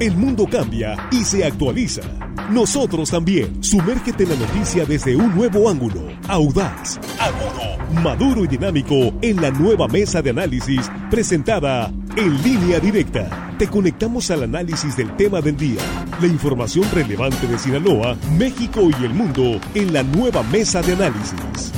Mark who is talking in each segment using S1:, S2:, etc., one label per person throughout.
S1: El mundo cambia y se actualiza. Nosotros también. Sumérgete en la noticia desde un nuevo ángulo. Audaz, agudo, maduro y dinámico en la nueva mesa de análisis presentada en línea directa. Te conectamos al análisis del tema del día. La información relevante de Sinaloa, México y el mundo en la nueva mesa de análisis.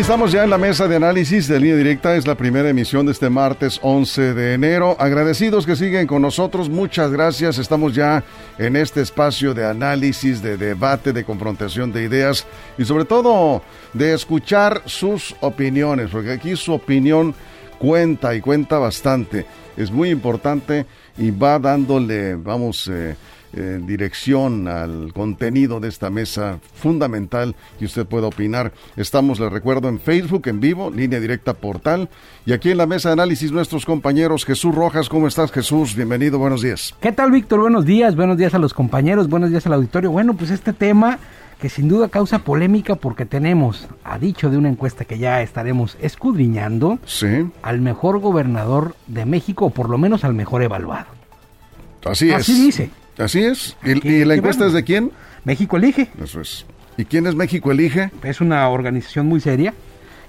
S2: Estamos ya en la mesa de análisis de línea directa. Es la primera emisión de este martes 11 de enero. Agradecidos que siguen con nosotros. Muchas gracias. Estamos ya en este espacio de análisis, de debate, de confrontación de ideas y sobre todo de escuchar sus opiniones, porque aquí su opinión cuenta y cuenta bastante. Es muy importante y va dándole, vamos, eh, en dirección al contenido de esta mesa fundamental que usted pueda opinar. Estamos, le recuerdo, en Facebook en vivo, línea directa portal. Y aquí en la mesa de análisis nuestros compañeros Jesús Rojas. ¿Cómo estás Jesús? Bienvenido, buenos días.
S3: ¿Qué tal Víctor? Buenos días, buenos días a los compañeros, buenos días al auditorio. Bueno, pues este tema que sin duda causa polémica porque tenemos, a dicho de una encuesta que ya estaremos escudriñando,
S2: sí.
S3: al mejor gobernador de México, o por lo menos al mejor evaluado.
S2: Así es.
S3: Así dice.
S2: Así es. ¿Y, la encuesta es de quién?
S3: México Elige.
S2: Eso es. ¿Y quién es México Elige?
S3: Es una organización muy seria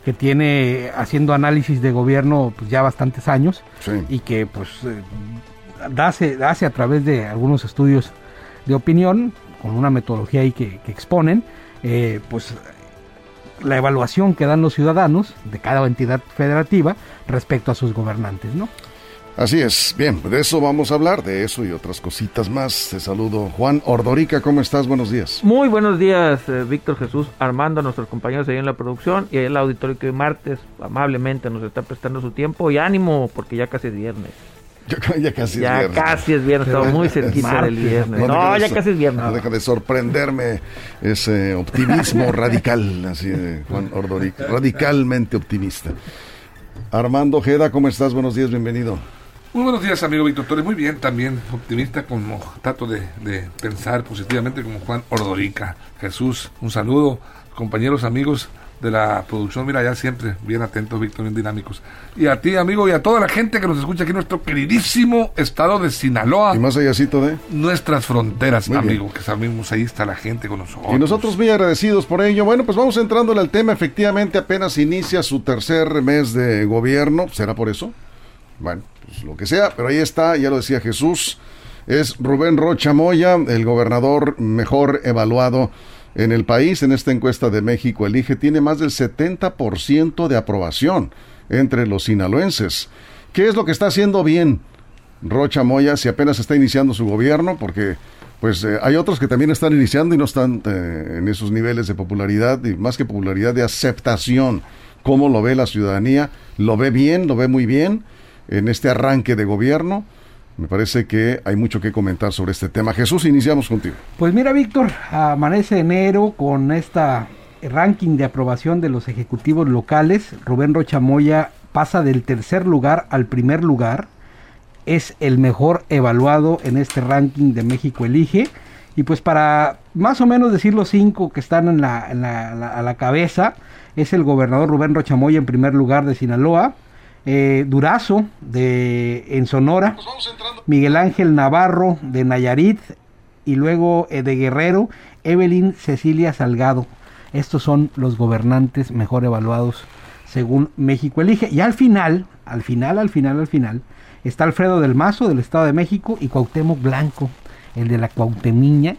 S3: que tiene haciendo análisis de gobierno pues ya bastantes años
S2: sí.
S3: y que pues eh, hace, hace a través de algunos estudios de opinión con una metodología ahí que, que exponen eh, pues la evaluación que dan los ciudadanos de cada entidad federativa respecto a sus gobernantes, ¿no?
S2: Así es. Bien, de eso vamos a hablar, de eso y otras cositas más. Te saludo. Juan Ordorica, ¿cómo estás? Buenos días.
S4: Muy buenos días, eh, Víctor Jesús, Armando, nuestros compañeros ahí en la producción y el auditorio que hoy martes amablemente nos está prestando su tiempo y ánimo porque ya casi es viernes.
S2: Ya, ya casi
S4: ya
S2: es viernes.
S4: casi es viernes, estamos muy cerquita del viernes. No, no ya
S2: de,
S4: casi es viernes.
S2: No deja de sorprenderme ese optimismo radical, así de Juan Ordorica, radicalmente optimista. Armando Ojeda, ¿cómo estás? Buenos días, bienvenido.
S5: Muy buenos días, amigo Víctor Torres. Muy bien, también optimista, como trato de, de, pensar positivamente como Juan Ordorica. Jesús, un saludo, compañeros, amigos de la producción. Mira, ya siempre bien atentos, Víctor, bien dinámicos. Y a ti, amigo, y a toda la gente que nos escucha aquí en nuestro queridísimo estado de Sinaloa.
S2: Y más allácito de
S5: nuestras fronteras,
S2: Muy
S5: amigo,
S2: bien.
S5: que sabemos ahí está la gente con nosotros.
S2: Y nosotros muy agradecidos por ello. Bueno, pues vamos entrándole al tema. Efectivamente, apenas inicia su tercer mes de gobierno. ¿Será por eso? Bueno, pues lo que sea, pero ahí está, ya lo decía Jesús, es Rubén Rocha Moya, el gobernador mejor evaluado en el país en esta encuesta de México Elige, tiene más del 70% de aprobación entre los sinaloenses. ¿Qué es lo que está haciendo bien Rocha Moya si apenas está iniciando su gobierno? Porque pues eh, hay otros que también están iniciando y no están eh, en esos niveles de popularidad, y más que popularidad, de aceptación. ¿Cómo lo ve la ciudadanía? ¿Lo ve bien? ¿Lo ve muy bien? En este arranque de gobierno. Me parece que hay mucho que comentar sobre este tema. Jesús, iniciamos contigo.
S3: Pues mira, Víctor, amanece enero con esta ranking de aprobación de los ejecutivos locales. Rubén Rochamoya pasa del tercer lugar al primer lugar. Es el mejor evaluado en este ranking de México Elige. Y pues para más o menos decir los cinco que están a la cabeza, es el gobernador Rubén Rochamoya en primer lugar de Sinaloa, eh, Durazo de en Sonora, Miguel Ángel Navarro de Nayarit y luego eh, de Guerrero, Evelyn Cecilia Salgado. Estos son los gobernantes mejor evaluados según México Elige. Y al final, al final, al final, al final, está Alfredo del Mazo del Estado de México y Cuauhtémoc Blanco, el de la Cuauhtemiña,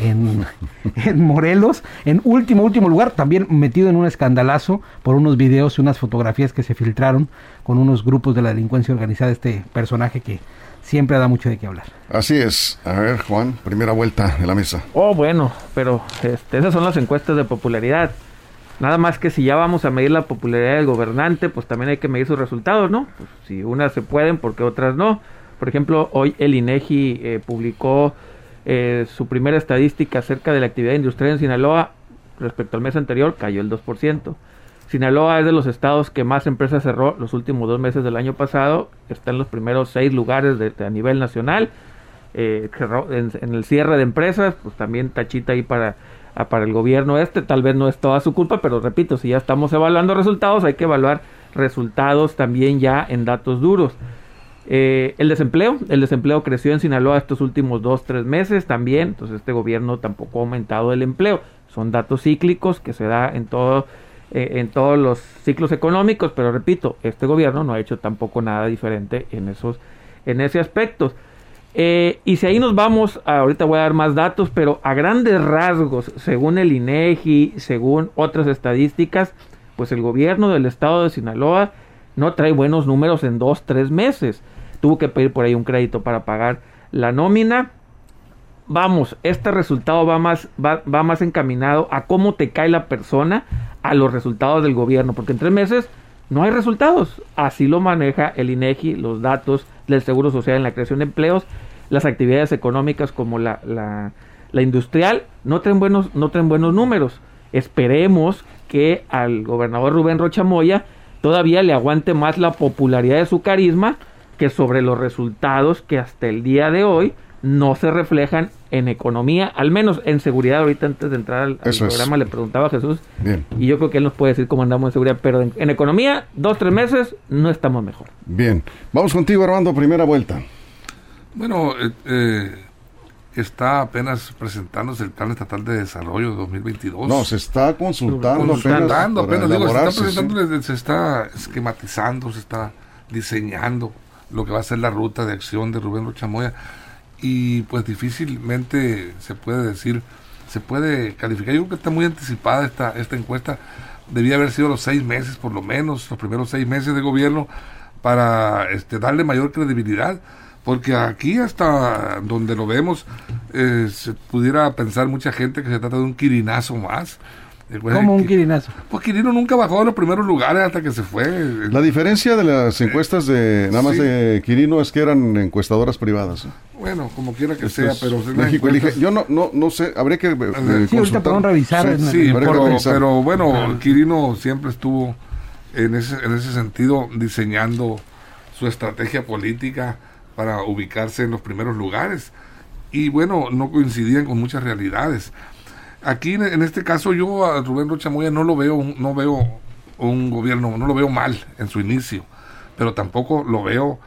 S3: en, en, Morelos, en último, último lugar, también metido en un escandalazo por unos videos y unas fotografías que se filtraron con unos grupos de la delincuencia organizada, este personaje que siempre da mucho de qué hablar.
S2: Así es. A ver, Juan, primera vuelta de la mesa.
S4: Oh, bueno, pero este, esas son las encuestas de popularidad. Nada más que si ya vamos a medir la popularidad del gobernante, pues también hay que medir sus resultados, ¿no? Pues si unas se pueden, porque otras no. Por ejemplo, hoy el INEGI eh, publicó eh, su primera estadística acerca de la actividad industrial en Sinaloa respecto al mes anterior cayó el 2%. Sinaloa es de los estados que más empresas cerró los últimos dos meses del año pasado. Está en los primeros seis lugares a nivel nacional. Eh, en, en, el cierre de empresas, pues también tachita ahí para para el gobierno este. Tal vez no es toda su culpa, pero repito, si ya estamos evaluando resultados, hay que evaluar resultados también ya en datos duros. Eh, el desempleo, el desempleo creció en Sinaloa estos últimos dos, tres meses también, entonces este gobierno tampoco ha aumentado el empleo. Son datos cíclicos que se da en todo, eh, en todos los ciclos económicos, pero repito, este gobierno no ha hecho tampoco nada diferente en esos, en ese aspecto. Eh, y si ahí nos vamos, ahorita voy a dar más datos, pero a grandes rasgos, según el INEGI, según otras estadísticas, pues el gobierno del estado de Sinaloa no trae buenos números en dos, tres meses. Tuvo que pedir por ahí un crédito para pagar la nómina. Vamos, este resultado va más, va, va más encaminado a cómo te cae la persona a los resultados del gobierno, porque en tres meses no hay resultados. Así lo maneja el INEGI, los datos del Seguro Social en la creación de empleos, las actividades económicas como la, la, industrial, no traen, buenos, no traen buenos números. Esperemos que al gobernador Rubén Rocha Moya todavía le aguante más la popularidad de su carisma que sobre los resultados que hasta el día de hoy no se reflejan en economía, al menos en seguridad. Ahorita antes de entrar al, programa le preguntaba a Jesús y yo creo que él nos puede decir cómo andamos en seguridad, pero en, economía, dos, tres meses, no estamos mejor.
S2: Bien, vamos contigo Armando, primera vuelta.
S5: Bueno, eh, eh, está apenas presentándose el Plan Estatal de Desarrollo de 2022.
S2: No, se está consultando,
S5: consultando apenas, se está presentando, se está esquematizando, se está diseñando lo que va a ser la ruta de acción de Rubén Rochamoya y pues difícilmente se puede decir, se puede calificar. Yo creo que está muy anticipada esta, esta encuesta. Debía haber sido los seis meses, por lo menos, los primeros seis meses de gobierno, para este, darle mayor credibilidad. Porque aquí hasta donde lo vemos, eh, se pudiera pensar mucha gente que se trata de un quirinazo más.
S3: ¿Cómo un Quirinazo?
S5: Pues Quirino nunca bajó a los primeros lugares hasta que se fue.
S2: La diferencia de las encuestas de nada más de Quirino es que eran encuestadoras privadas.
S5: Bueno, como quiera que sea, pero
S2: México Yo no, no, no sé, habría que
S3: eh, sí, ahorita podemos revisar.
S5: Sí, pero, pero, bueno, Quirino siempre estuvo en ese, en ese sentido diseñando su estrategia política para ubicarse en los primeros lugares. Y bueno, no coincidían con muchas realidades. Aquí en este caso yo a Rubén Rocha Moya no lo veo, no veo un gobierno, no lo veo mal en su inicio, pero tampoco lo veo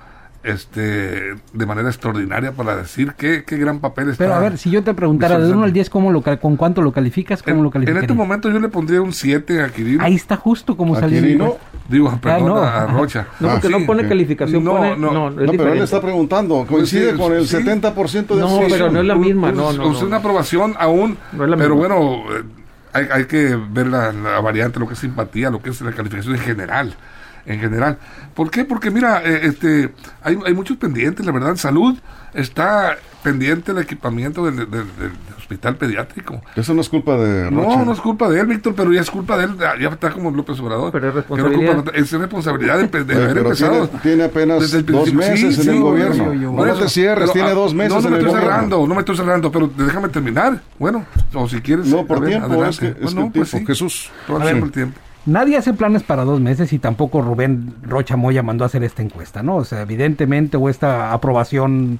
S5: este de manera extraordinaria para decir qué, qué gran papel está.
S3: Pero a ver, si yo te preguntara de 1 al 10, ¿cómo lo, ¿con cuánto lo calificas? ¿Cómo
S5: en,
S3: lo calificas?
S5: En este momento yo le pondría un 7 a Quirino.
S3: Ahí está justo como salió.
S5: Quirino, digo, ah, perdón, a Rocha.
S4: No, porque ah, no pone calificación,
S5: no,
S4: pone,
S5: no,
S2: no, no pero él está preguntando, coincide con el 70% de
S4: No, pero no es la misma, no, no.
S5: Es una aprobación aún, pero bueno, hay, hay que ver la, la variante, lo que es simpatía, lo que es la calificación en general en general. ¿Por qué? Porque mira, eh, este, hay, hay muchos pendientes, la verdad, salud está pendiente el equipamiento del, hospital pediátrico.
S2: Eso no es culpa de Rocha.
S5: No, no es culpa de él, Víctor, pero ya es culpa de él, ya está como López Obrador.
S4: Pero es responsabilidad.
S5: es responsabilidad de, haber empezado.
S2: Tiene, apenas dos meses en el gobierno. no te cierres, tiene dos meses
S5: no, no
S2: me
S5: estoy cerrando, no me estoy cerrando, pero déjame terminar. Bueno, o si quieres.
S2: No, por tiempo, es que, es pues Jesús.
S5: Todo el tiempo.
S3: Nadie hace planes para dos meses y tampoco Rubén Rocha Moya mandó a hacer esta encuesta, ¿no? O sea, evidentemente, o esta aprobación,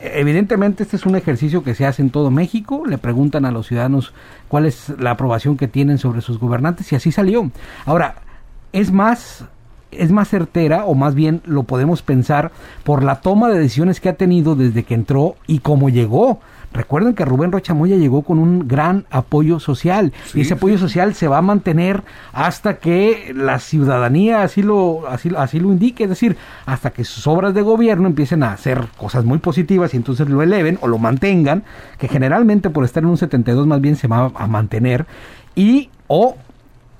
S3: evidentemente este es un ejercicio que se hace en todo México, le preguntan a los ciudadanos cuál es la aprobación que tienen sobre sus gobernantes y así salió. Ahora, es más es más certera o más bien lo podemos pensar por la toma de decisiones que ha tenido desde que entró y cómo llegó Recuerden que Rubén Rocha Moya llegó con un gran apoyo social y ese apoyo social se va a mantener hasta que la ciudadanía así lo, así, así lo indique, es decir, hasta que sus obras de gobierno empiecen a hacer cosas muy positivas y entonces lo eleven o lo mantengan, que generalmente por estar en un 72 más bien se va a mantener y o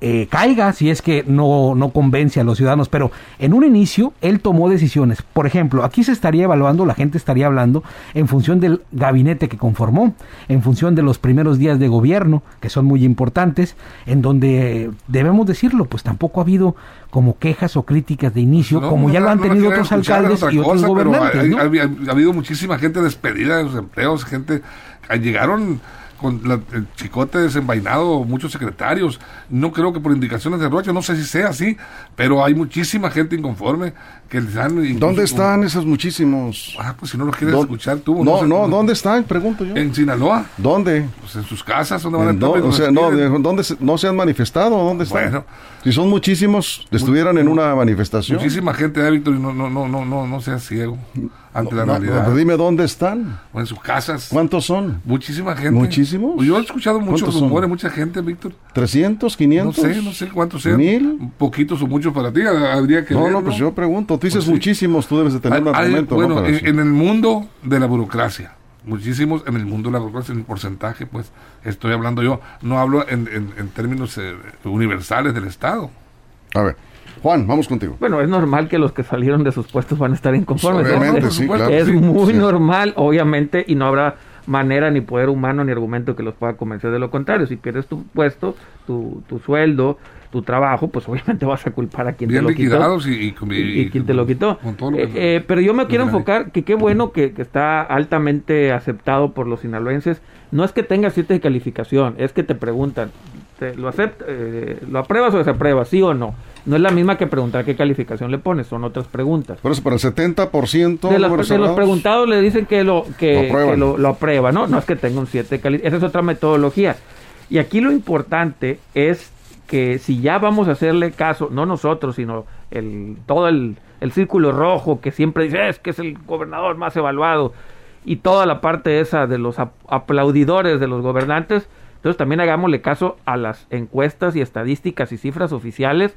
S3: eh, caiga si es que no, no convence a los ciudadanos. Pero en un inicio él tomó decisiones. Por ejemplo, aquí se estaría evaluando, la gente estaría hablando en función del gabinete que conformó, en función de los primeros días de gobierno, que son muy importantes, en donde debemos decirlo, pues tampoco ha habido como quejas o críticas de inicio, como ya lo han tenido otros alcaldes y otros gobernantes.
S5: Ha, habido muchísima gente despedida de sus empleos, gente llegaron con la- el chicote desenvainado, muchos secretarios. No creo que por indicaciones de Rocha, no sé si sea así, pero hay muchísima gente inconforme que les han... incluso-
S2: ¿Dónde están esos muchísimos?
S5: Ah, pues si no los quieres
S2: ¿Dó-
S5: escuchar tú.
S2: No,
S5: sé,
S2: no, ¿dónde están? Pregunto yo.
S5: En Sinaloa,
S2: ¿Dónde?
S5: pues en sus casas, ¿dónde van a estar?
S2: o
S5: Pues,
S2: sea, no, de- ¿dónde se, no se han manifestado? ¿Dónde están?
S5: Bueno.
S2: si son muchísimos, estuvieran en una manifestación.
S5: Muchísima gente, eh, Víctor, no, no, no, no, no, no seas ciego ante la
S2: No,
S5: realidad.
S2: pues dime dónde están.
S5: o en sus casas.
S2: ¿Cuántos son?
S5: Muchísima gente.
S2: ¿Muchísimos?
S5: Yo he escuchado muchos rumores, mucha gente, Víctor.
S2: ¿300?
S5: No
S2: ¿500?
S5: sé, no sé cuántos sean.
S2: ¿Mil?
S5: Poquitos o muchos para ti. Habría que
S2: No,
S5: ver,
S2: no, pues yo pregunto. Dices
S5: Pues sí.
S2: muchísimos, tú debes de tener un
S5: Hay-
S2: argumento. ¿no?
S5: bueno, en, el mundo de la burocracia, muchísimos en el mundo de la burocracia, en porcentaje, pues estoy hablando yo, no hablo en, en- en términos eh, universales del Estado.
S2: A ver, Juan, vamos contigo.
S4: Bueno, es normal que los que salieron de sus puestos van a estar inconformes.
S2: Pues, Obviamente, sí, claro.
S4: es
S5: sí,
S4: muy
S2: sí.
S4: normal, obviamente, y no habrá manera ni poder humano ni argumento que los pueda convencer de lo contrario. Si pierdes tu puesto, tu, tu sueldo, tu trabajo, pues obviamente vas a culpar a quien
S5: Bien
S4: te lo quitó.
S5: liquidados y, y,
S4: y, y quien te lo quitó.
S5: lo
S4: Eh, eh, pero yo me quiero enfocar que qué bueno que, que está altamente aceptado por los sinaloenses. No es que tenga siete de calificación, es que te preguntan, ¿te ¿lo, acepta, eh, ¿lo apruebas o desapruebas? ¿Sí o no? No es la misma que preguntar qué calificación le pones, son otras preguntas.
S2: Por eso, para el 70%
S4: De, las- de los preguntados le dicen que lo, que,
S2: Lo
S4: que lo, lo aprueba, ¿no? No es que tenga un 7 de cali- Esa es otra metodología. Y aquí lo importante es que si ya vamos a hacerle caso, no nosotros, sino el, todo el, el círculo rojo que siempre dice es que es el gobernador más evaluado y toda la parte esa de los ap- aplaudidores de los gobernantes, entonces también hagámosle caso a las encuestas y estadísticas y cifras oficiales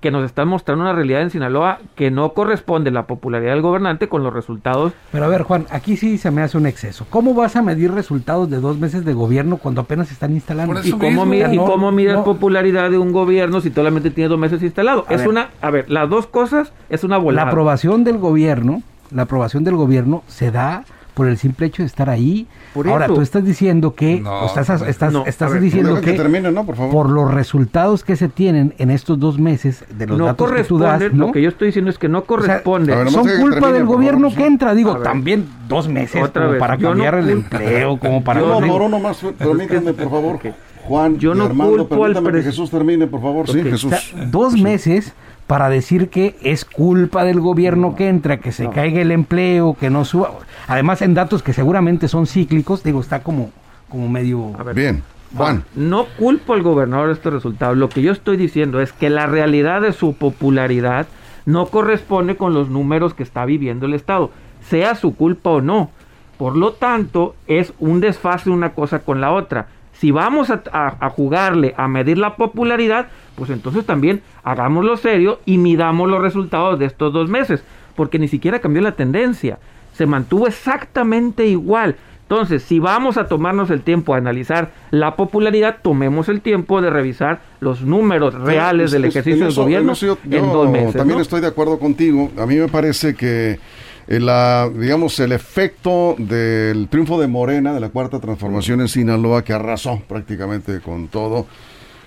S4: que nos están mostrando una realidad en Sinaloa que no corresponde la popularidad del gobernante con los resultados.
S3: Pero a ver, Juan, aquí sí se me hace un exceso. ¿Cómo vas a medir resultados de dos meses de gobierno cuando apenas se están instalando?
S4: ¿Y cómo, mide- y
S3: No,
S4: cómo mides
S3: no.
S4: popularidad de un gobierno si solamente tiene dos meses instalado?
S3: A
S4: es
S3: ver.
S4: una, a ver, las dos cosas es una
S3: La
S4: volada.
S3: aprobación del gobierno, la aprobación del gobierno se da por el simple hecho de estar ahí.
S4: Por
S3: Ahora, tú estás diciendo que,
S5: No,
S3: o estás,
S5: no,
S3: estás,
S4: no,
S3: estás
S4: a ver,
S3: diciendo
S2: que
S3: que,
S2: termine, ¿no? Por favor.
S3: por los resultados que se tienen en estos dos meses de los
S4: no
S3: datos que tú das, ¿no?
S4: lo que yo estoy diciendo es que no corresponde.
S2: ver,
S3: son culpa
S2: termine,
S3: del gobierno
S2: favor,
S3: que entra, digo, también dos meses
S4: Otra
S3: como
S4: vez,
S3: para
S4: yo no
S3: cambiar el empleo, como para...
S4: No-
S2: por uno más, permítanme, por favor. Juan
S4: Yo no
S2: Armando,
S4: culpo al
S2: permítame que Jesús termine, por favor. Sí, Jesús.
S3: O sea, dos meses para decir que es culpa del gobierno que entra, que se
S4: no.
S3: caiga el empleo, que no suba. Además, en datos que seguramente son cíclicos, digo, está como, como medio...
S4: A ver,
S2: Bien. Juan.
S4: No culpo al gobernador de estos resultados. Lo que yo estoy diciendo es que la realidad de su popularidad no corresponde con los números que está viviendo el Estado, sea su culpa o no. Por lo tanto, es un desfase una cosa con la otra. Si vamos a, a- a jugarle a medir la popularidad, pues entonces también hagámoslo serio y midamos los resultados de estos dos meses, porque ni siquiera cambió la tendencia, se mantuvo exactamente igual. Entonces, si vamos a tomarnos el tiempo a analizar la popularidad, tomemos el tiempo de revisar los números reales del ejercicio del gobierno
S2: en eso yo-
S4: en
S2: yo
S4: dos meses.
S2: También
S4: ¿no?
S2: estoy de acuerdo contigo. A mí me parece que la, digamos, el efecto del triunfo de Morena, de la cuarta transformación en Sinaloa, que arrasó prácticamente con todo,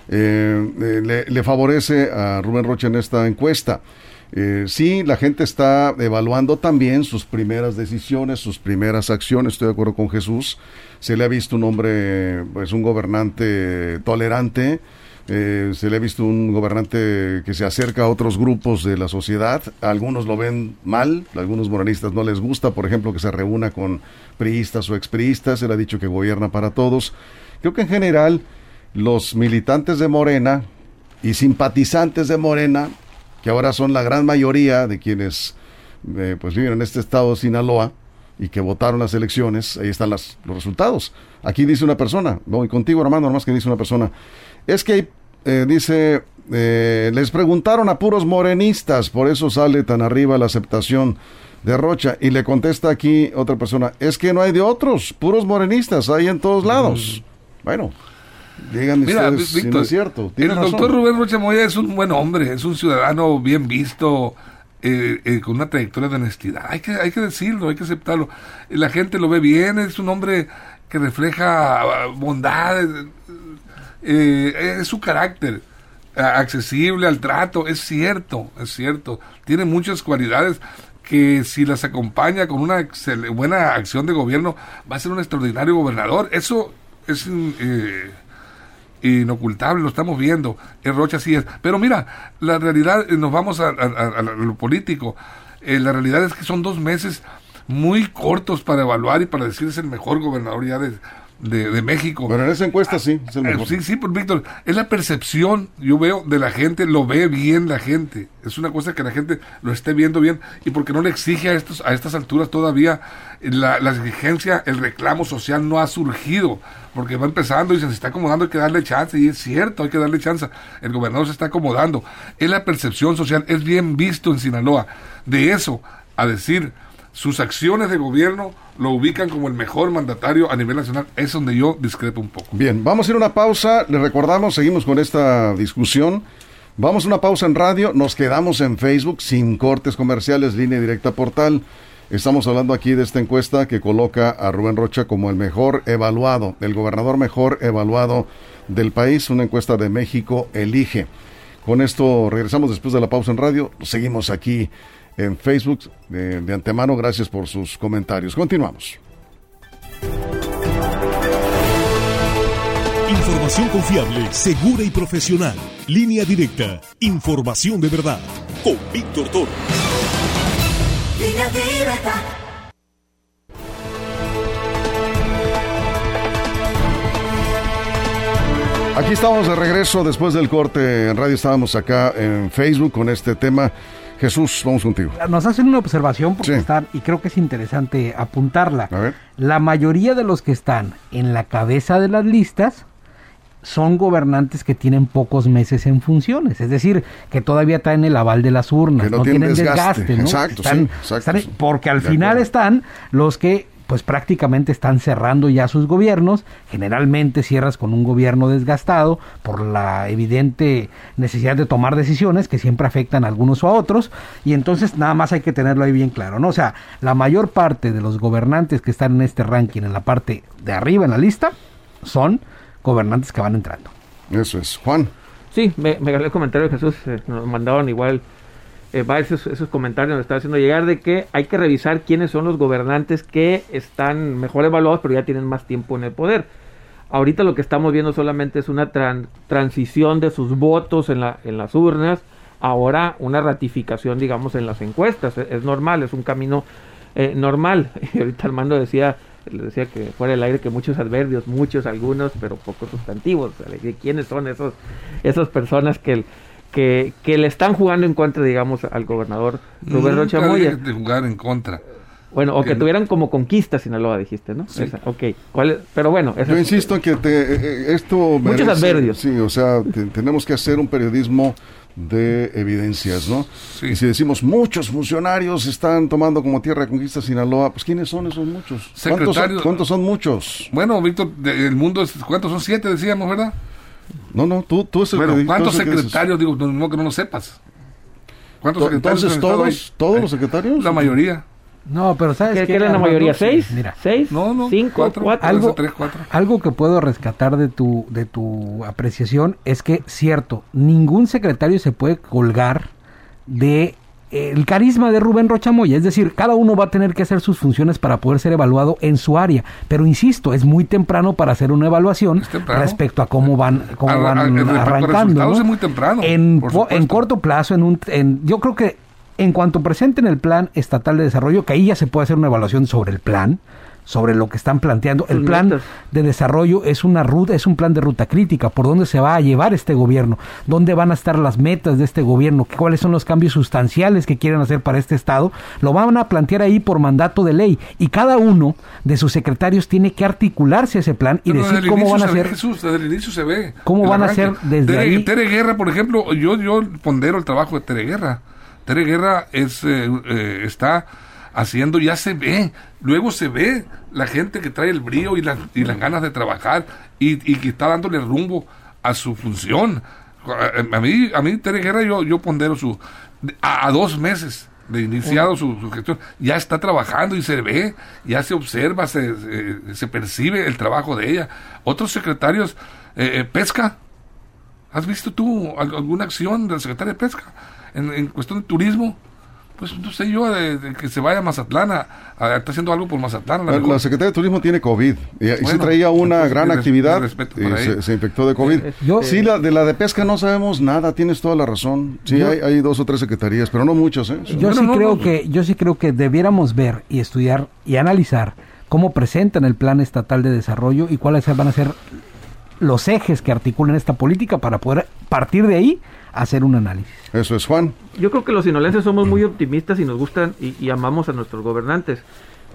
S2: eh, eh, le, le favorece a Rubén Rocha en esta encuesta. Eh, sí, la gente está evaluando también sus primeras decisiones, sus primeras acciones. Estoy de acuerdo con Jesús. Se le ha visto un hombre, pues un gobernante tolerante. Eh, se le ha visto un gobernante que se acerca a otros grupos de la sociedad. Algunos lo ven mal, algunos morenistas no les gusta, por ejemplo, que se reúna con priistas o expriistas. Él ha dicho que gobierna para todos. Creo que en general los militantes de Morena y simpatizantes de Morena, que ahora son la gran mayoría de quienes eh, pues viven en este estado de Sinaloa y que votaron las elecciones, ahí están las, los resultados. Aquí dice una persona, voy contigo Armando, nomás que dice una persona, es que eh, dice, eh, les preguntaron a puros morenistas, por eso sale tan arriba la aceptación de Rocha. Y le contesta aquí otra persona, es que no hay de otros, puros morenistas, hay en todos lados. Bueno, díganme
S5: Mira,
S2: ustedes si no
S5: Víctor,
S2: es cierto.
S5: el
S2: razón.
S5: doctor Rubén Rocha Moya es un buen hombre, es un ciudadano bien visto, eh, eh, con una trayectoria de honestidad. Hay que, hay que decirlo, hay que aceptarlo. La gente lo ve bien, es un hombre que refleja bondad, eh, eh, es su carácter ah, accesible al trato, es cierto, es cierto. Tiene muchas cualidades que si las acompaña con una buena acción de gobierno va a ser un extraordinario gobernador. Eso es eh, inocultable, lo estamos viendo. El Rocha sí es. Pero mira, la realidad, eh, nos vamos a, lo político. Eh, la realidad es que son dos meses muy cortos para evaluar y para decir es el mejor gobernador ya de, de, México.
S2: Pero en esa encuesta sí,
S5: es el mejor. Sí, sí, pues Víctor, es la percepción, yo veo, de la gente, lo ve bien la gente. Es una cosa que la gente lo esté viendo bien y porque no le exige a, estos, a estas alturas todavía la, la exigencia, el reclamo social no ha surgido, porque va empezando y se está acomodando, hay que darle chance, y es cierto, hay que darle chance. El gobernador se está acomodando. Es la percepción social, es bien visto en Sinaloa. De eso a decir sus acciones de gobierno lo ubican como el mejor mandatario a nivel nacional. Es donde yo discrepo un poco.
S2: Bien, vamos a ir a una pausa. Le recordamos, seguimos con esta discusión. Vamos a una pausa en radio. Nos quedamos en Facebook sin cortes comerciales, línea directa portal. Estamos hablando aquí de esta encuesta que coloca a Rubén Rocha como el mejor evaluado, el gobernador mejor evaluado del país. Una encuesta de México Elige. Con esto regresamos después de la pausa en radio. Seguimos aquí en Facebook. De, de antemano, gracias por sus comentarios. Continuamos.
S1: Información confiable, segura y profesional. Línea directa. Información de verdad. Con Víctor Toro. Línea directa.
S2: Aquí estamos de regreso después del corte en radio. Estábamos acá en Facebook con este tema Jesús, vamos contigo.
S3: Nos hacen una observación porque están, y creo que es interesante apuntarla. La mayoría de los que están en la cabeza de las listas son gobernantes que tienen pocos meses en funciones, es decir, que todavía traen el aval de las urnas, no, tienen desgaste,
S2: Exacto,
S3: porque al final están los que pues prácticamente están cerrando ya sus gobiernos. Generalmente cierras con un gobierno desgastado por la evidente necesidad de tomar decisiones que siempre afectan a algunos o a otros. Y entonces nada más hay que tenerlo ahí bien claro, ¿no? O sea, la mayor parte de los gobernantes que están en este ranking, en la parte de arriba en la lista, son gobernantes que van entrando.
S2: Eso es. Juan.
S4: Sí, me, me el comentario de Jesús, eh, nos mandaban igual eh, esos, esos comentarios nos están haciendo llegar de que hay que revisar quiénes son los gobernantes que están mejor evaluados pero ya tienen más tiempo en el poder. Ahorita lo que estamos viendo solamente es una transición de sus votos en, la, en las urnas, ahora una ratificación digamos en las encuestas, es, normal, es un camino eh, normal. Y ahorita Armando decía, le decía que fuera el aire que muchos adverbios, muchos, algunos, pero pocos sustantivos. ¿Quiénes son esos, esas personas que, que, que le están jugando en contra, digamos, al gobernador
S5: Rubén Rocha Moya. de jugar en contra.
S4: Bueno, o que, tuvieran como conquista Sinaloa, dijiste, ¿no? Sí. ok. ¿Cuál Pero bueno.
S2: Yo insisto en que te, eh, eh, esto...
S4: Muchos adverbios.
S2: Sí, o sea, tenemos que hacer un periodismo de evidencias, ¿no? Sí. Y si decimos muchos funcionarios están tomando como tierra de conquista Sinaloa, pues ¿quiénes son esos muchos? ¿Cuántos son, ¿Cuántos son muchos?
S5: Bueno, Víctor, el mundo, ¿cuántos son? Siete, decíamos, ¿verdad?
S2: No, no, tú, tú
S5: es el bueno, ¿cuántos secretarios? Digo, no que no lo sepas.
S2: ¿Cuántos secretarios? Entonces, todos, todos los secretarios.
S5: La mayoría.
S3: No, pero ¿sabes
S4: qué? ¿Qué era la mayoría? ¿Seis?
S3: Mira.
S4: ¿Seis?
S5: No, no.
S4: ¿Cinco?
S5: Cuatro,
S4: cuatro.
S3: Algo, tres, cuatro. algo que puedo rescatar de tu, de tu apreciación es que, cierto, ningún secretario se puede colgar de el carisma de Rubén Rochamoya, es decir, cada uno va a tener que hacer sus funciones para poder ser evaluado en su área, pero insisto, es muy temprano para hacer una evaluación respecto a cómo van, cómo van arrancando.
S5: Es muy temprano.
S3: En, en corto plazo, en un, en, yo creo que en cuanto presenten el plan estatal de desarrollo, que ahí ya se puede hacer una evaluación sobre el plan, sobre lo que están planteando. El plan de desarrollo es una ruta, es un plan de ruta crítica, por dónde se va a llevar este gobierno, dónde van a estar las metas de este gobierno, cuáles son los cambios sustanciales que quieren hacer para este estado, lo van a plantear ahí por mandato de ley y cada uno de sus secretarios tiene que articularse ese plan y decir cómo van a hacer.
S5: Jesús, desde el inicio se ve.
S3: Cómo van a hacer desde ahí.
S5: Tere Guerra, por ejemplo, yo yo pondero el trabajo de Tere Guerra. Tere Guerra es eh, eh, está haciendo, ya se ve, luego se ve la gente que trae el brío y, y las ganas de trabajar y, que está dándole rumbo a su función. A mí, a mí Tere Guerra, yo, yo pondero su, a, dos meses de iniciado su, gestión, ya está trabajando y se ve, ya se observa, se, se, percibe el trabajo de ella. Otros secretarios, eh, eh, pesca, ¿has visto tú alguna acción del secretario de pesca en, en cuestión de turismo? Pues no sé yo, de, que se vaya a Mazatlán, a, está haciendo algo por Mazatlán.
S2: La, la, Secretaría de Turismo tiene COVID y, sí traía una gran actividad y se, infectó de COVID. sí, la, de la de pesca no sabemos nada, tienes toda la razón. Sí, hay, hay, dos o tres secretarías, pero no muchos. ¿eh?
S3: Yo, sí creo que, yo sí creo que debiéramos ver y estudiar y analizar cómo presentan el Plan Estatal de Desarrollo y cuáles van a ser los ejes que articulan esta política para poder partir de ahí hacer un análisis.
S2: Eso es, Juan.
S4: Yo creo que los sinolenses somos muy optimistas y nos gustan y, amamos a nuestros gobernantes.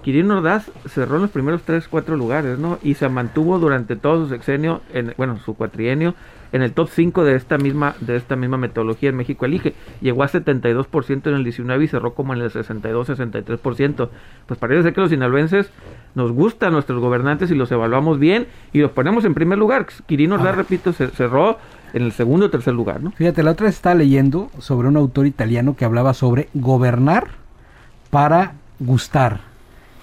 S4: Quirino Ordaz cerró en los primeros tres, cuatro lugares, ¿no? Y se mantuvo durante todo su sexenio, en, bueno, su cuatrienio, en el top 5 de esta misma de esta misma metodología en México Elige. Llegó a 72% en el 19 y cerró como en el 62-63%. Pues parece ser que los sinaloenses nos gustan nuestros gobernantes y los evaluamos bien y los ponemos en primer lugar. Quirino Ordaz, repito, se cerró en el segundo o tercer lugar, ¿no?
S3: Fíjate, la otra vez estaba leyendo sobre un autor italiano que hablaba sobre gobernar para gustar,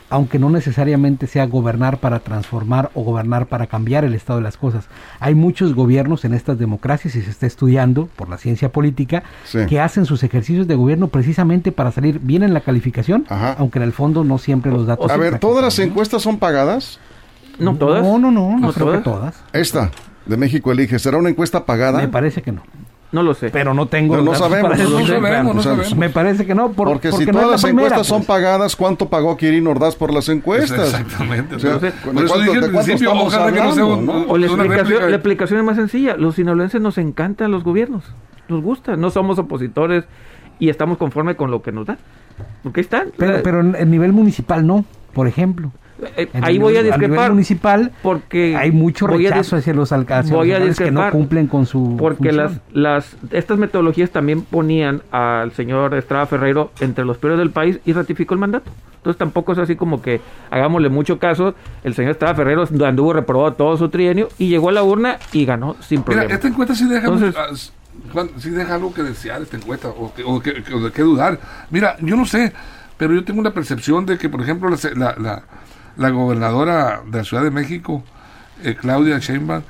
S3: aunque no necesariamente sea gobernar para transformar o gobernar para cambiar el estado de las cosas. Hay muchos gobiernos en estas democracias y se está estudiando por la ciencia política que hacen sus ejercicios de gobierno precisamente para salir bien en la calificación, aunque en el fondo no siempre los datos.
S2: A ver, ¿todas las encuestas son pagadas?
S4: No todas.
S3: No, no, no, no, creo que todas.
S2: Esta de México Elige, ¿será una encuesta pagada?
S3: Me parece que no.
S4: No lo sé.
S3: Pero no tengo.
S2: no, sabemos,
S5: no, sabemos, no sabemos.
S3: Me parece que no.
S2: porque, si todas las encuestas son pues. pagadas, ¿cuánto pagó Kirin Ordaz por las encuestas?
S5: Exactamente.
S4: O la explicación, la explicación es más sencilla. Los sinaloenses nos encantan los gobiernos. Nos gusta. No somos opositores y estamos conformes con lo que nos dan. Porque están.
S3: Pero, pero en el nivel municipal no, por ejemplo.
S4: Eh, ahí voy a discrepar
S3: municipal porque hay mucho rechazo hacia los alcaldes
S4: voy a
S3: que no cumplen con su
S4: porque las las estas metodologías también ponían al señor Estrada Ferreiro entre los peores del país y ratificó el mandato. Entonces tampoco es así como que hagámosle mucho caso el señor Estrada Ferreiro anduvo reprobado todo su trienio y llegó a la urna y ganó sin problema.
S5: Mira, esta encuesta sí deja ah, sí deja algo que desear esta encuesta o, que, o, que, de qué dudar. Mira yo no sé pero yo tengo una percepción de que por ejemplo la, la la gobernadora de la Ciudad de México, eh, Claudia Sheinbaum,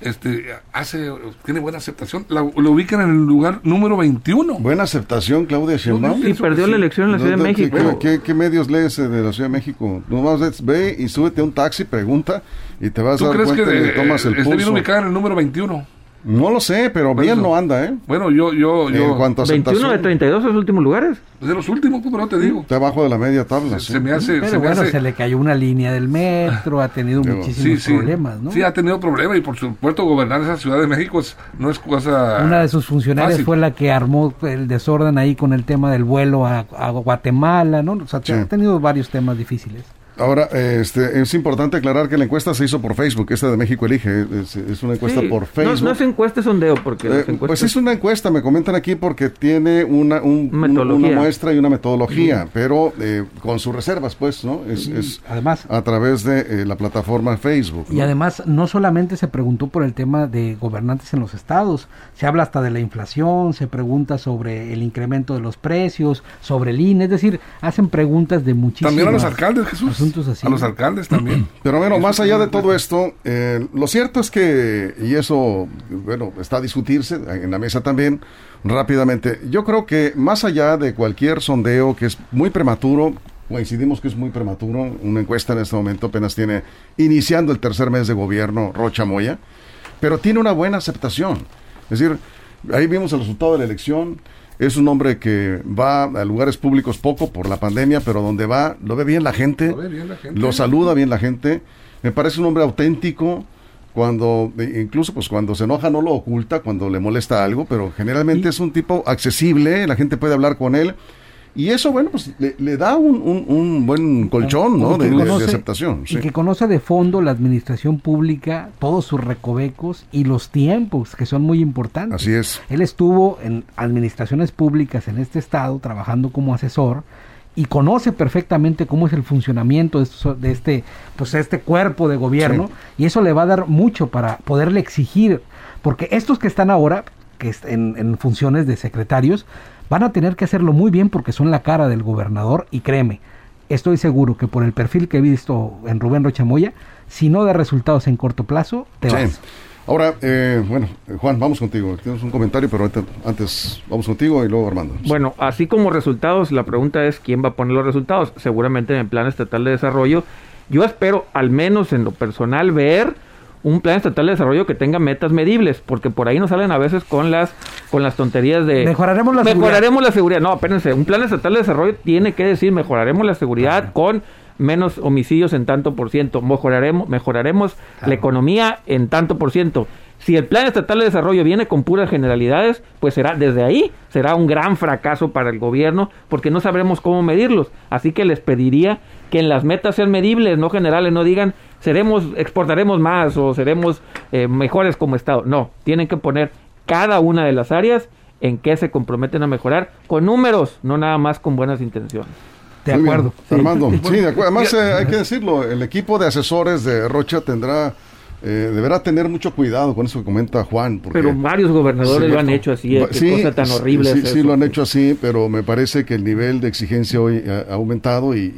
S5: este, hace, tiene buena aceptación. La, lo ubican en el lugar número 21.
S2: Buena aceptación, Claudia Sheinbaum.
S4: Y perdió la elección en la Ciudad de México.
S2: ¿qué, medios lees de la Ciudad de México? Nomás ve y súbete a un taxi, pregunta y te vas a dar cuenta que tomas el
S5: esté bien ubicada en el número 21?
S2: No lo sé, pero bien no anda, ¿eh?
S5: Bueno, yo, yo, yo.
S2: En cuanto a
S4: 21 de 32 es los últimos lugares.
S5: De los últimos, pues, pero te digo.
S2: Está abajo de la media tabla.
S5: Se, me hace.
S3: Pero bueno, se le cayó una línea del metro, ha tenido muchísimos problemas, ¿no?
S5: Sí, ha tenido problemas y por supuesto gobernar esa Ciudad de México no es cosa.
S3: Una de sus funcionarias fue la que armó el desorden ahí con el tema del vuelo a, Guatemala, ¿no? O sea, ha tenido varios temas difíciles.
S2: Ahora, este, es importante aclarar que la encuesta se hizo por Facebook, esta de México Elige, es, una encuesta por Facebook.
S4: No, es encuesta, es sondeo, porque
S2: eh, Pues es una encuesta, me comentan aquí, porque tiene una, una muestra y una metodología, pero eh, con sus reservas, pues, ¿no? Es,
S3: además,
S2: a través de eh, la plataforma Facebook.
S3: Y además, no solamente se preguntó por el tema de gobernantes en los estados, se habla hasta de la inflación, se pregunta sobre el incremento de los precios, sobre el INE, es decir, hacen preguntas de muchísimas...
S5: También a los alcaldes, Jesús. A los alcaldes también.
S2: Pero bueno, más allá de todo esto, eh, lo cierto es que, y eso, bueno, está a discutirse en la mesa también, rápidamente, yo creo que más allá de cualquier sondeo que es muy prematuro, coincidimos que es muy prematuro, una encuesta en este momento apenas tiene, iniciando el tercer mes de gobierno, Rocha Moya, pero tiene una buena aceptación. Es decir, ahí vimos el resultado de la elección, es un hombre que va a lugares públicos poco por la pandemia, pero donde va lo ve bien la gente, lo, saluda bien la gente. Me parece un hombre auténtico, cuando incluso pues cuando se enoja no lo oculta cuando le molesta algo pero generalmente es un tipo accesible la gente puede hablar con él y eso, bueno, pues le, da un, un, buen colchón, ¿no? De, aceptación.
S3: Y que conoce de fondo la administración pública, todos sus recovecos y los tiempos, que son muy importantes.
S2: Así es.
S3: Él estuvo en administraciones públicas en este estado, trabajando como asesor, y conoce perfectamente cómo es el funcionamiento de, este, pues, este cuerpo de gobierno, y eso le va a dar mucho para poderle exigir, porque estos que están ahora, que en, en funciones de secretarios, Van a tener que hacerlo muy bien porque son la cara del gobernador y créeme, estoy seguro que por el perfil que he visto en Rubén Rochamoya, si no da resultados en corto plazo, te vas.
S2: Ahora, eh, bueno, Juan, vamos contigo. Tienes un comentario, pero antes vamos contigo y luego Armando.
S4: Bueno, así como resultados, la pregunta es quién va a poner los resultados. Seguramente en el Plan Estatal de Desarrollo. Yo espero, al menos en lo personal, ver un plan estatal de desarrollo que tenga metas medibles, porque por ahí nos salen a veces con las con las tonterías de
S3: mejoraremos la
S4: mejoraremos la seguridad. No, espérense, un plan estatal de desarrollo tiene que decir mejoraremos la seguridad con menos homicidios en tanto por ciento, mejoraremos, mejoraremos la economía en tanto por ciento. Si el plan estatal de desarrollo viene con puras generalidades, pues será desde ahí será un gran fracaso para el gobierno porque no sabremos cómo medirlos. Así que les pediría que en las metas sean medibles, no generales, no digan seremos exportaremos más o seremos eh, mejores como estado. No, tienen que poner cada una de las áreas en que se comprometen a mejorar con números, no nada más con buenas intenciones.
S3: De acuerdo.
S2: Armando, sí, de acuerdo. Además, eh, hay que decirlo, el equipo de asesores de Rocha tendrá eh, deberá tener mucho cuidado con eso que comenta Juan.
S4: pero varios gobernadores lo han hecho así, eh, qué cosa tan horrible.
S2: Sí, sí, lo han hecho así, pero me parece que el nivel de exigencia hoy ha, aumentado y,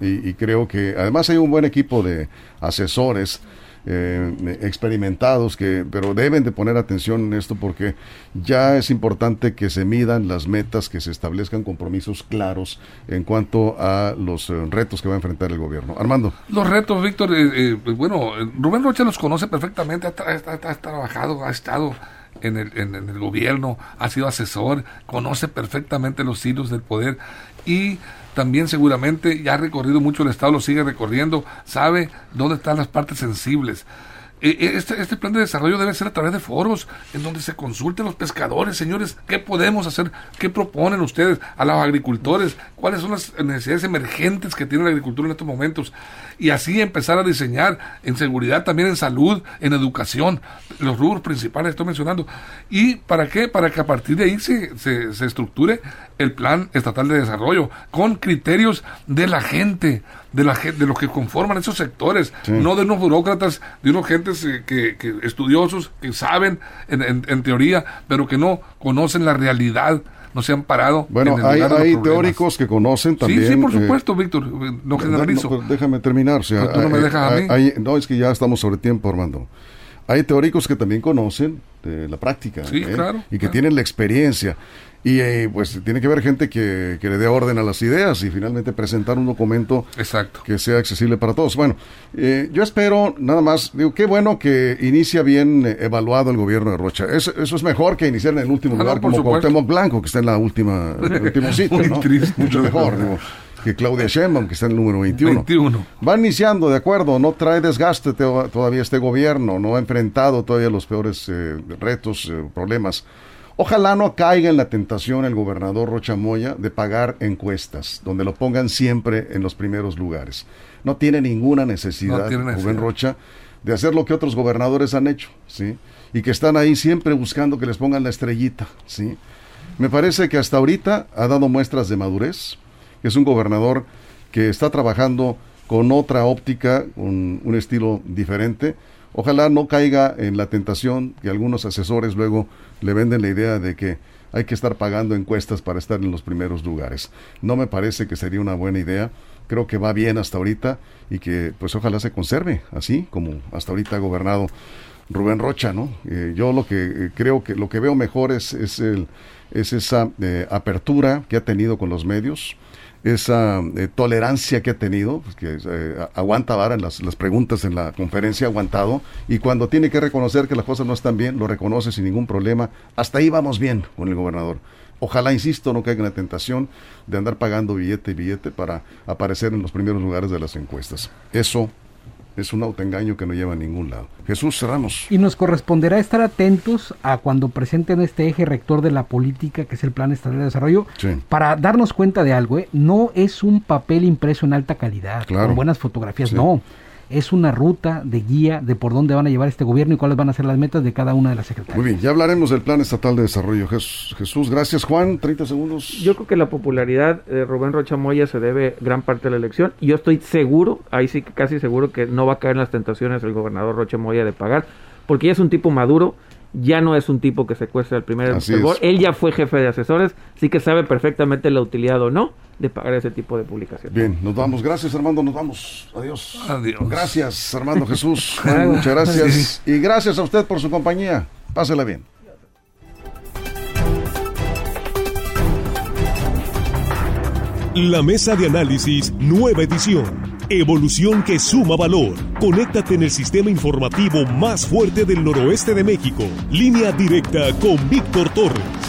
S2: y, creo que además hay un buen equipo de asesores eh, experimentados, que, pero deben de poner atención en esto porque ya es importante que se midan las metas, que se establezcan compromisos claros en cuanto a los eh, retos que va a enfrentar el gobierno. Armando.
S5: Los retos, Víctor, eh, bueno, Rubén Rocha los conoce perfectamente, ha, trabajado, ha estado en el, en el gobierno, ha sido asesor, conoce perfectamente los hilos del poder y también seguramente ya ha recorrido mucho el Estado, lo sigue recorriendo, sabe dónde están las partes sensibles. E, e, este, este plan de desarrollo debe ser a través de foros en donde se consulten los pescadores, señores, qué podemos hacer, qué proponen ustedes a los agricultores, cuáles son las necesidades emergentes que tiene la agricultura en estos momentos y así empezar a diseñar en seguridad, también en salud, en educación, los rubros principales estoy mencionando. ¿Y para qué? Para que a partir de ahí se, se, estructure el plan estatal de desarrollo con criterios de la gente, de, la, de los que conforman esos sectores, no de unos burócratas, de unos gentes eh, que, estudiosos que saben en, en teoría, pero que no conocen la realidad no se han parado.
S2: Bueno, hay, teóricos que conocen también.
S5: Sí, sí, por eh, supuesto, Víctor, no generalizo.
S2: No, déjame terminar. O sea,
S5: tú no me dejas a mí.
S2: no, es que ya estamos sobre tiempo, Armando. Hay teóricos que también conocen de la práctica
S5: sí, ¿eh? claro,
S2: y que tienen la experiencia. Y eh, pues tiene que haber gente que, le dé orden a las ideas y finalmente presentar un documento
S5: Exacto.
S2: que sea accesible para todos. Bueno, eh, yo espero nada más, digo, qué bueno que inicia bien eh, evaluado el gobierno de Rocha. Eso, es mejor que iniciar en el último ah, lugar como Cuauhtémoc Blanco, que está en la última, el último sitio. Mucho mejor, que Claudia Sheinbaum, que está en el número 21.
S5: 21.
S2: Va iniciando, de acuerdo, no trae desgaste todavía este gobierno, no ha enfrentado todavía los peores retos, problemas Ojalá no caiga en la tentación el gobernador Rocha Moya de pagar encuestas, donde lo pongan siempre en los primeros lugares. No tiene ninguna necesidad, no Rocha, de hacer lo que otros gobernadores han hecho, ¿sí? Y que están ahí siempre buscando que les pongan la estrellita, ¿sí? Me parece que hasta ahorita ha dado muestras de madurez, es un gobernador que está trabajando con otra óptica, con un estilo diferente, Ojalá no caiga en la tentación que algunos asesores luego le venden la idea de que hay que estar pagando encuestas para estar en los primeros lugares. No me parece que sería una buena idea. Creo que va bien hasta ahorita y que pues ojalá se conserve así como hasta ahorita ha gobernado Rubén Rocha, ¿no? Eh, yo lo que eh, creo que lo que veo mejor es, es, esa eh, apertura que ha tenido con los medios, esa eh, tolerancia que ha tenido, pues, que eh, aguanta vara en las, preguntas en la conferencia, aguantado, y cuando tiene que reconocer que las cosas no están bien, lo reconoce sin ningún problema. Hasta ahí vamos bien con el gobernador. Ojalá, insisto, no caiga en la tentación de andar pagando billete y billete para aparecer en los primeros lugares de las encuestas. Eso es un autoengaño que no lleva a ningún lado. Jesús, cerramos.
S3: Y nos corresponderá estar atentos a cuando presenten este eje rector de la política, que es el Plan Estatal de Desarrollo, para darnos cuenta de algo. ¿eh? No es un papel impreso en alta calidad, con buenas fotografías, no es una ruta de guía de por dónde van a llevar este gobierno y cuáles van a ser las metas de cada una de las secretarías.
S2: Muy bien, ya hablaremos del Plan Estatal de Desarrollo. Jesús, gracias Juan, 30 segundos.
S4: Yo creo que la popularidad de Rubén Rocha Moya se debe gran parte de la elección y yo estoy seguro, ahí sí que casi seguro que no va a caer en las tentaciones el gobernador Rocha Moya de pagar, porque ya es un tipo maduro ya no es un tipo que secuestra al primer
S2: es.
S4: Él ya fue jefe de asesores, así que sabe perfectamente la utilidad o no de pagar ese tipo de publicaciones.
S2: Bien, nos vamos. Gracias, Armando. Nos vamos. Adiós.
S5: Adiós.
S2: Gracias, Armando Jesús. Bueno, muchas gracias. Y gracias a usted por su compañía. Pásela bien.
S1: La mesa de análisis, nueva edición. Evolución que suma valor. Conéctate en el sistema informativo más fuerte del noroeste de México. Línea directa con Víctor Torres.